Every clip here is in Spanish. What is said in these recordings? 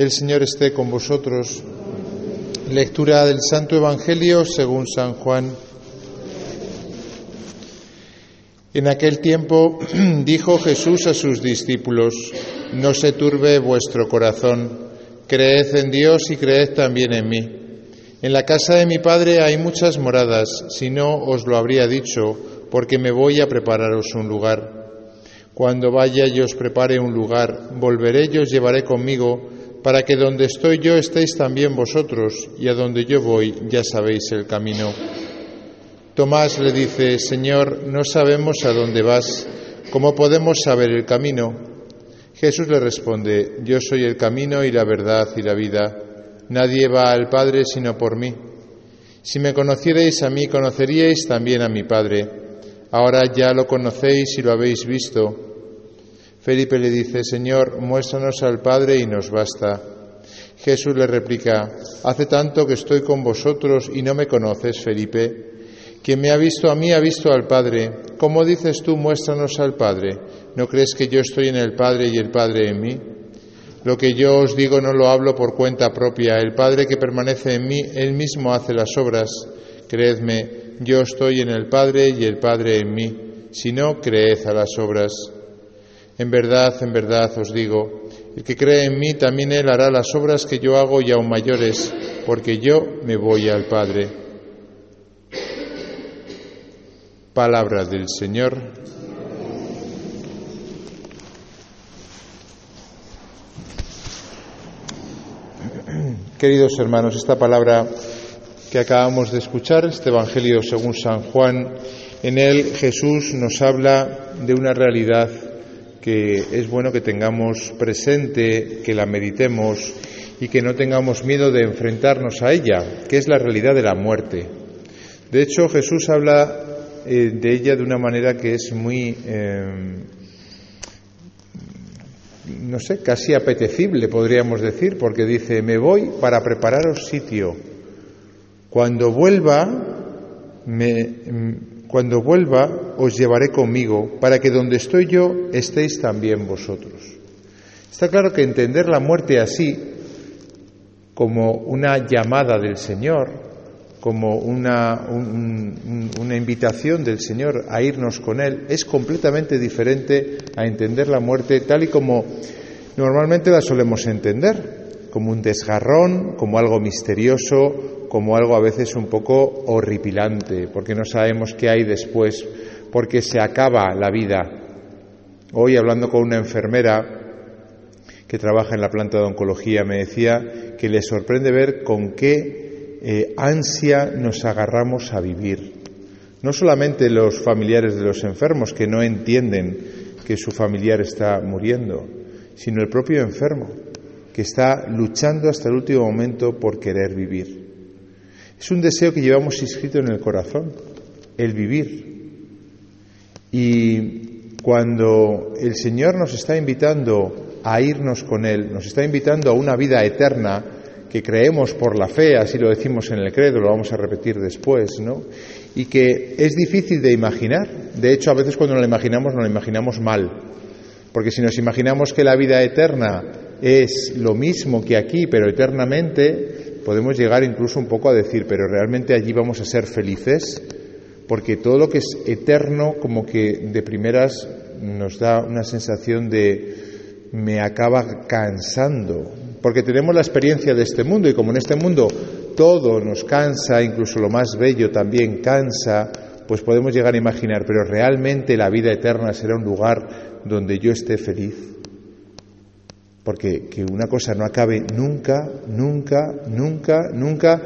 El Señor esté con vosotros. Lectura del Santo Evangelio según San Juan. En aquel tiempo dijo Jesús a sus discípulos, no se turbe vuestro corazón, creed en Dios y creed también en mí. En la casa de mi Padre hay muchas moradas, si no os lo habría dicho, porque me voy a prepararos un lugar. Cuando vaya y os prepare un lugar, volveré y os llevaré conmigo, para que donde estoy yo estéis también vosotros, y a donde yo voy ya sabéis el camino. Tomás le dice, Señor, no sabemos a dónde vas, ¿cómo podemos saber el camino? Jesús le responde, Yo soy el camino y la verdad y la vida. Nadie va al Padre sino por mí. Si me conocierais a mí, conoceríais también a mi Padre. Ahora ya lo conocéis y lo habéis visto. Felipe le dice, Señor, muéstranos al Padre y nos basta. Jesús le replica, Hace tanto que estoy con vosotros y no me conoces, Felipe. Quien me ha visto a mí ha visto al Padre. ¿Cómo dices tú, muéstranos al Padre? ¿No crees que yo estoy en el Padre y el Padre en mí? Lo que yo os digo no lo hablo por cuenta propia. El Padre que permanece en mí, Él mismo hace las obras. Creedme, yo estoy en el Padre y el Padre en mí. Si no, creed a las obras. En verdad, en verdad os digo, el que cree en mí, también él hará las obras que yo hago y aún mayores, porque yo me voy al Padre. Palabra del Señor. Queridos hermanos, esta palabra que acabamos de escuchar, este Evangelio según San Juan, en él Jesús nos habla de una realidad que es bueno que tengamos presente, que la meditemos y que no tengamos miedo de enfrentarnos a ella, que es la realidad de la muerte. De hecho, Jesús habla eh, de ella de una manera que es muy, em, no sé, casi apetecible, podríamos decir, porque dice, me voy para prepararos sitio. Cuando vuelva, me, cuando vuelva os llevaré conmigo, para que donde estoy yo estéis también vosotros. Está claro que entender la muerte así, como una llamada del Señor, como una, una, invitación del Señor a irnos con Él, es completamente diferente a entender la muerte tal y como normalmente la solemos entender, como un desgarrón, como algo misterioso, como algo a veces un poco horripilante, porque no sabemos qué hay después, porque se acaba la vida. Hoy hablando con una enfermera que trabaja en la planta de oncología, me decía que le sorprende ver con qué eh, ansia nos agarramos a vivir. No solamente los familiares de los enfermos que no entienden que su familiar está muriendo, sino el propio enfermo que está luchando hasta el último momento por querer vivir. Es un deseo que llevamos inscrito en el corazón, el vivir. Y cuando el Señor nos está invitando a irnos con Él, nos está invitando a una vida eterna que creemos por la fe, así lo decimos en el credo, lo vamos a repetir después, ¿no? Y que es difícil de imaginar. De hecho, a veces cuando lo imaginamos, nos lo imaginamos mal. Porque si nos imaginamos que la vida eterna es lo mismo que aquí, pero eternamente, podemos llegar incluso un poco a decir, pero realmente allí vamos a ser felices, porque todo lo que es eterno como que de primeras nos da una sensación de me acaba cansando, porque tenemos la experiencia de este mundo y como en este mundo todo nos cansa, incluso lo más bello también cansa, pues podemos llegar a imaginar, pero realmente la vida eterna será un lugar donde yo esté feliz. Porque que una cosa no acabe nunca, nunca, nunca, nunca,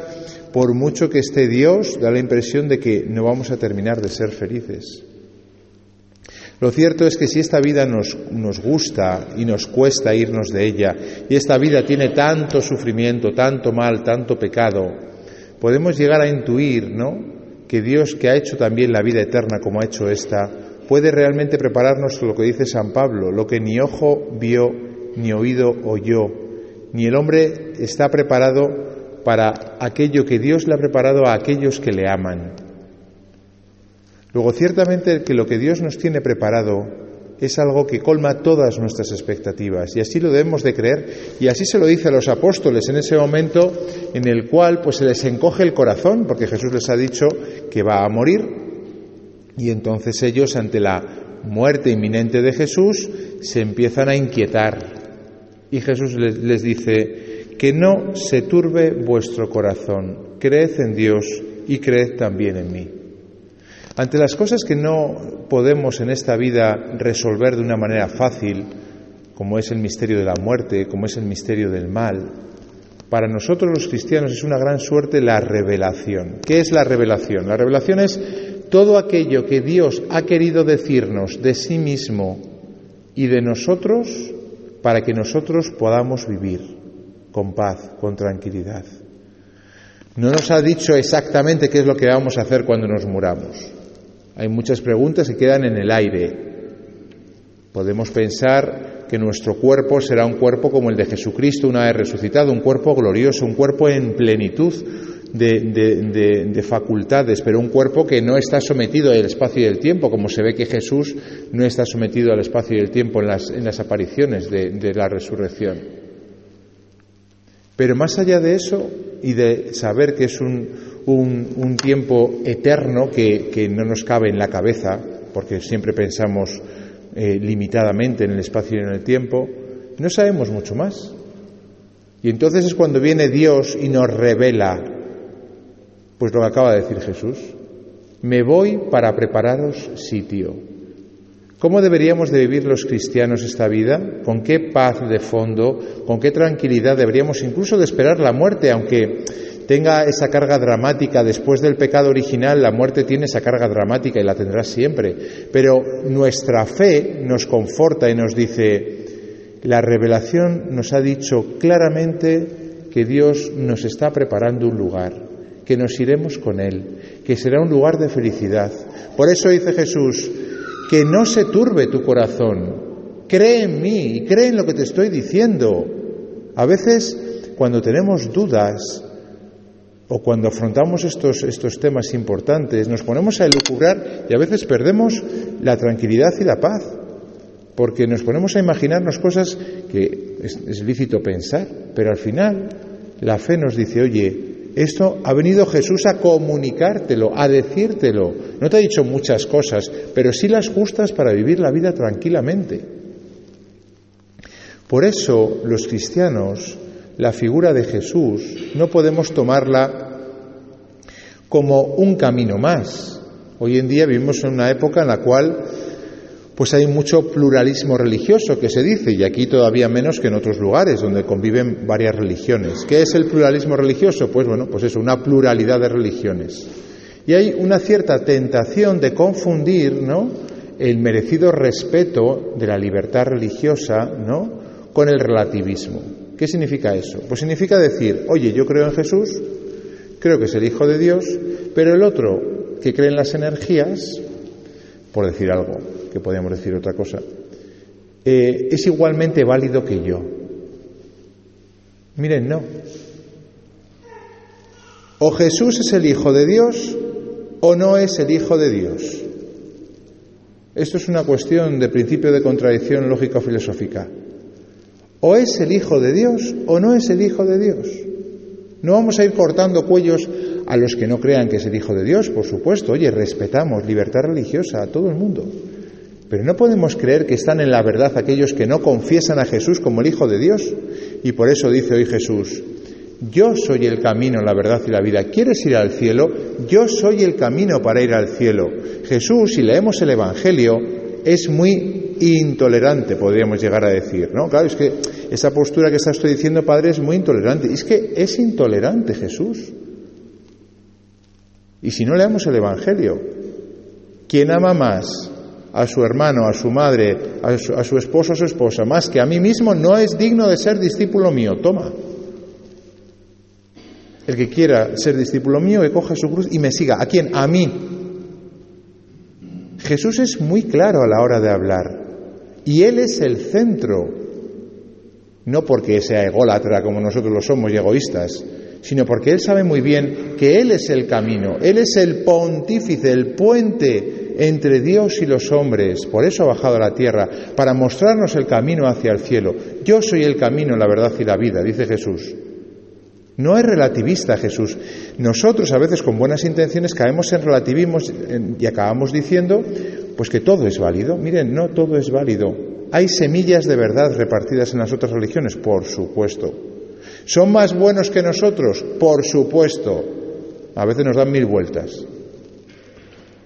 por mucho que esté Dios, da la impresión de que no vamos a terminar de ser felices. Lo cierto es que si esta vida nos, nos, gusta y nos cuesta irnos de ella, y esta vida tiene tanto sufrimiento, tanto mal, tanto pecado, podemos llegar a intuir, ¿no? Que Dios, que ha hecho también la vida eterna como ha hecho esta, puede realmente prepararnos lo que dice San Pablo, lo que ni ojo vio, ni oído oyó, ni el hombre está preparado para aquello que Dios le ha preparado a aquellos que le aman. Luego, ciertamente que lo que Dios nos tiene preparado es algo que colma todas nuestras expectativas y así lo debemos de creer y así se lo dice a los apóstoles en ese momento en el cual pues se les encoge el corazón porque Jesús les ha dicho que va a morir y entonces ellos ante la muerte inminente de Jesús se empiezan a inquietar y Jesús les, les dice que no se turbe vuestro corazón creed en Dios y creed también en mí ante las cosas que no podemos en esta vida resolver de una manera fácil, como es el misterio de la muerte, como es el misterio del mal, para nosotros los cristianos es una gran suerte la revelación. ¿Qué es la revelación? La revelación es todo aquello que Dios ha querido decirnos de sí mismo y de nosotros para que nosotros podamos vivir con paz, con tranquilidad. No nos ha dicho exactamente qué es lo que vamos a hacer cuando nos muramos. Hay muchas preguntas que quedan en el aire. Podemos pensar que nuestro cuerpo será un cuerpo como el de Jesucristo una vez resucitado, un cuerpo glorioso, un cuerpo en plenitud de, facultades, pero un cuerpo que no está sometido al espacio y el tiempo, como se ve que Jesús no está sometido al espacio y el tiempo en las, en las apariciones de la resurrección. Pero más allá de eso y de saber que es un, un, tiempo eterno que, no nos cabe en la cabeza, porque siempre pensamos eh, limitadamente en el espacio y en el tiempo, no sabemos mucho más. Y entonces es cuando viene Dios y nos revela, pues lo que acaba de decir Jesús, me voy para prepararos sitio. ¿Cómo deberíamos de vivir los cristianos esta vida? ¿Con qué paz de fondo? ¿Con qué tranquilidad deberíamos incluso de esperar la muerte? Aunque tenga esa carga dramática después del pecado original, la muerte tiene esa carga dramática y la tendrá siempre. Pero nuestra fe nos conforta y nos dice, la revelación nos ha dicho claramente que Dios nos está preparando un lugar, que nos iremos con Él, que será un lugar de felicidad. Por eso dice Jesús, que no se turbe tu corazón, cree en mí y cree en lo que te estoy diciendo. A veces, cuando tenemos dudas, o cuando afrontamos estos, estos temas importantes, nos ponemos a elucubrar y a veces perdemos la tranquilidad y la paz, porque nos ponemos a imaginarnos cosas que es, lícito pensar, pero al final la fe nos dice, oye, esto ha venido Jesús a comunicártelo, a decírtelo. No te ha dicho muchas cosas, pero sí las justas para vivir la vida tranquilamente. Por eso los cristianos la figura de Jesús no podemos tomarla como un camino más. Hoy en día vivimos en una época en la cual pues hay mucho pluralismo religioso que se dice, y aquí todavía menos que en otros lugares donde conviven varias religiones. ¿Qué es el pluralismo religioso? Pues bueno, pues es una pluralidad de religiones. Y hay una cierta tentación de confundir, ¿no? el merecido respeto de la libertad religiosa, ¿no? con el relativismo. ¿Qué significa eso? Pues significa decir, oye, yo creo en Jesús, creo que es el Hijo de Dios, pero el otro que cree en las energías, por decir algo, que podríamos decir otra cosa, eh, es igualmente válido que yo. Miren, no. O Jesús es el Hijo de Dios o no es el Hijo de Dios. Esto es una cuestión de principio de contradicción lógico-filosófica. O es el Hijo de Dios o no es el Hijo de Dios. No vamos a ir cortando cuellos a los que no crean que es el Hijo de Dios, por supuesto. Oye, respetamos libertad religiosa a todo el mundo. Pero no podemos creer que están en la verdad aquellos que no confiesan a Jesús como el Hijo de Dios. Y por eso dice hoy Jesús, yo soy el camino, la verdad y la vida. ¿Quieres ir al cielo? Yo soy el camino para ir al cielo. Jesús, si leemos el Evangelio, es muy intolerante, podríamos llegar a decir, ¿no? Claro, es que esa postura que está estoy diciendo, Padre, es muy intolerante. es que es intolerante Jesús. Y si no leamos el Evangelio, ¿quién ama más a su hermano, a su madre, a su, a su esposo o su esposa, más que a mí mismo, no es digno de ser discípulo mío? Toma. El que quiera ser discípulo mío, que coja su cruz y me siga. ¿A quién? A mí. Jesús es muy claro a la hora de hablar. Y Él es el centro, no porque sea ególatra como nosotros lo somos y egoístas, sino porque Él sabe muy bien que Él es el camino, Él es el pontífice, el puente entre Dios y los hombres. Por eso ha bajado a la tierra, para mostrarnos el camino hacia el cielo. Yo soy el camino, la verdad y la vida, dice Jesús. No es relativista Jesús. Nosotros a veces con buenas intenciones caemos en relativismo y acabamos diciendo pues que todo es válido. Miren, no todo es válido. ¿Hay semillas de verdad repartidas en las otras religiones? Por supuesto. ¿Son más buenos que nosotros? Por supuesto. A veces nos dan mil vueltas.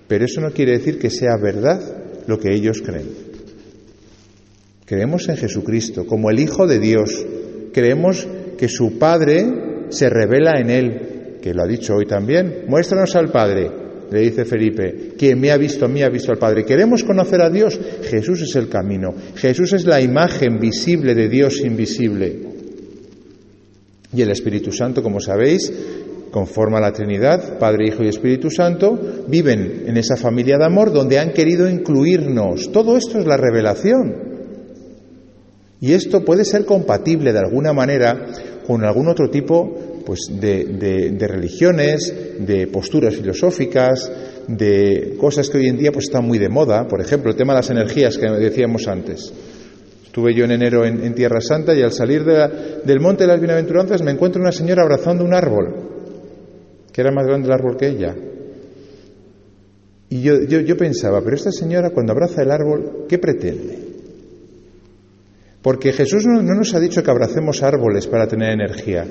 Pero eso no quiere decir que sea verdad lo que ellos creen. Creemos en Jesucristo como el Hijo de Dios. Creemos que su Padre se revela en Él, que lo ha dicho hoy también. Muéstranos al Padre, le dice Felipe. Quien me ha visto a mí ha visto al Padre. ¿Queremos conocer a Dios? Jesús es el camino. Jesús es la imagen visible de Dios invisible. Y el Espíritu Santo, como sabéis, conforma la Trinidad, Padre, Hijo y Espíritu Santo, viven en esa familia de amor donde han querido incluirnos. Todo esto es la revelación. Y esto puede ser compatible de alguna manera con algún otro tipo pues, de, religiones, de posturas filosóficas, de cosas que hoy en día pues, están muy de moda. Por ejemplo, el tema de las energías que decíamos antes. Estuve yo en enero en, Tierra Santa y al salir del Monte de las Bienaventuranzas me encuentro una señora abrazando un árbol, que era más grande el árbol que ella. Y yo, yo, yo pensaba, pero esta señora cuando abraza el árbol, ¿qué pretende? Porque Jesús no, nos ha dicho que abracemos árboles para tener energía.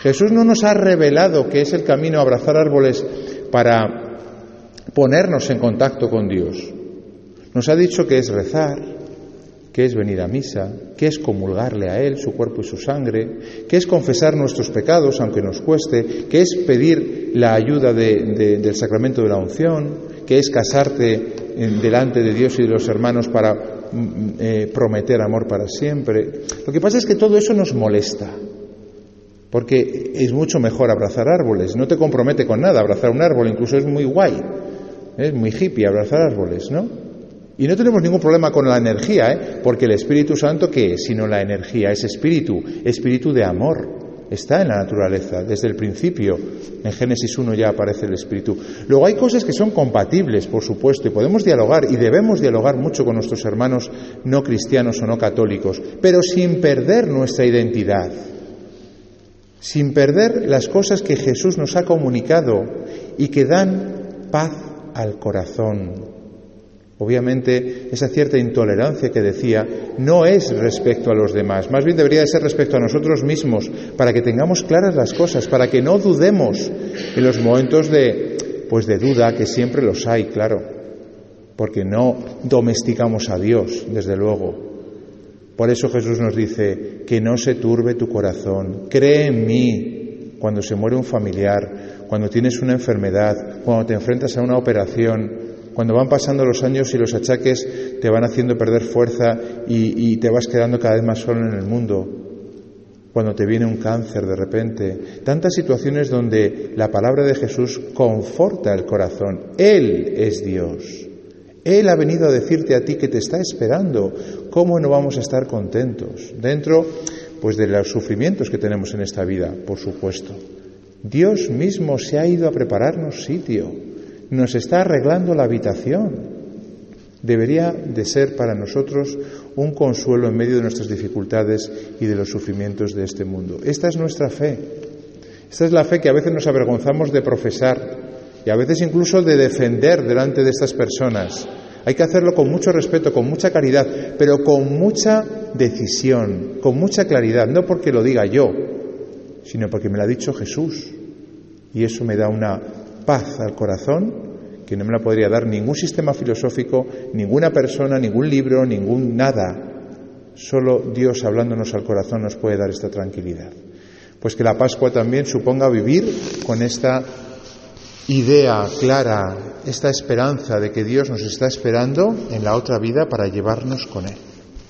Jesús no nos ha revelado que es el camino abrazar árboles para ponernos en contacto con Dios. Nos ha dicho que es rezar, que es venir a misa, que es comulgarle a Él, su cuerpo y su sangre, que es confesar nuestros pecados, aunque nos cueste, que es pedir la ayuda del sacramento de la unción, que es casarte delante de Dios y de los hermanos para eh, prometer amor para siempre. Lo que pasa es que todo eso nos molesta, porque es mucho mejor abrazar árboles, no te compromete con nada abrazar un árbol, incluso es muy guay, es muy hippie abrazar árboles, ¿no? Y no tenemos ningún problema con la energía, ¿eh? porque el Espíritu Santo, ¿qué es? Sino la energía, es espíritu, espíritu de amor está en la naturaleza, desde el principio. En Génesis 1 ya aparece el Espíritu. Luego hay cosas que son compatibles, por supuesto, y podemos dialogar y debemos dialogar mucho con nuestros hermanos no cristianos o no católicos, pero sin perder nuestra identidad, sin perder las cosas que Jesús nos ha comunicado y que dan paz al corazón. Obviamente, esa cierta intolerancia que decía no es respecto a los demás, más bien debería de ser respecto a nosotros mismos, para que tengamos claras las cosas, para que no dudemos en los momentos de, pues de duda, que siempre los hay, claro, porque no domesticamos a Dios, desde luego. Por eso Jesús nos dice, que no se turbe tu corazón, cree en mí cuando se muere un familiar, cuando tienes una enfermedad, cuando te enfrentas a una operación, cuando van pasando los años y los achaques te van haciendo perder fuerza y, te vas quedando cada vez más solo en el mundo, cuando te viene un cáncer de repente, tantas situaciones donde la palabra de Jesús conforta el corazón. Él es Dios. Él ha venido a decirte a ti que te está esperando. ¿Cómo no vamos a estar contentos? Dentro, pues, de los sufrimientos que tenemos en esta vida, por supuesto. Dios mismo se ha ido a prepararnos sitio nos está arreglando la habitación. Debería de ser para nosotros un consuelo en medio de nuestras dificultades y de los sufrimientos de este mundo. Esta es nuestra fe. Esta es la fe que a veces nos avergonzamos de profesar y a veces incluso de defender delante de estas personas. Hay que hacerlo con mucho respeto, con mucha caridad, pero con mucha decisión, con mucha claridad, no porque lo diga yo, sino porque me lo ha dicho Jesús. Y eso me da una paz al corazón que no me la podría dar ningún sistema filosófico, ninguna persona, ningún libro, ningún nada. Solo Dios hablándonos al corazón nos puede dar esta tranquilidad. Pues que la Pascua también suponga vivir con esta idea clara, esta esperanza de que Dios nos está esperando en la otra vida para llevarnos con Él.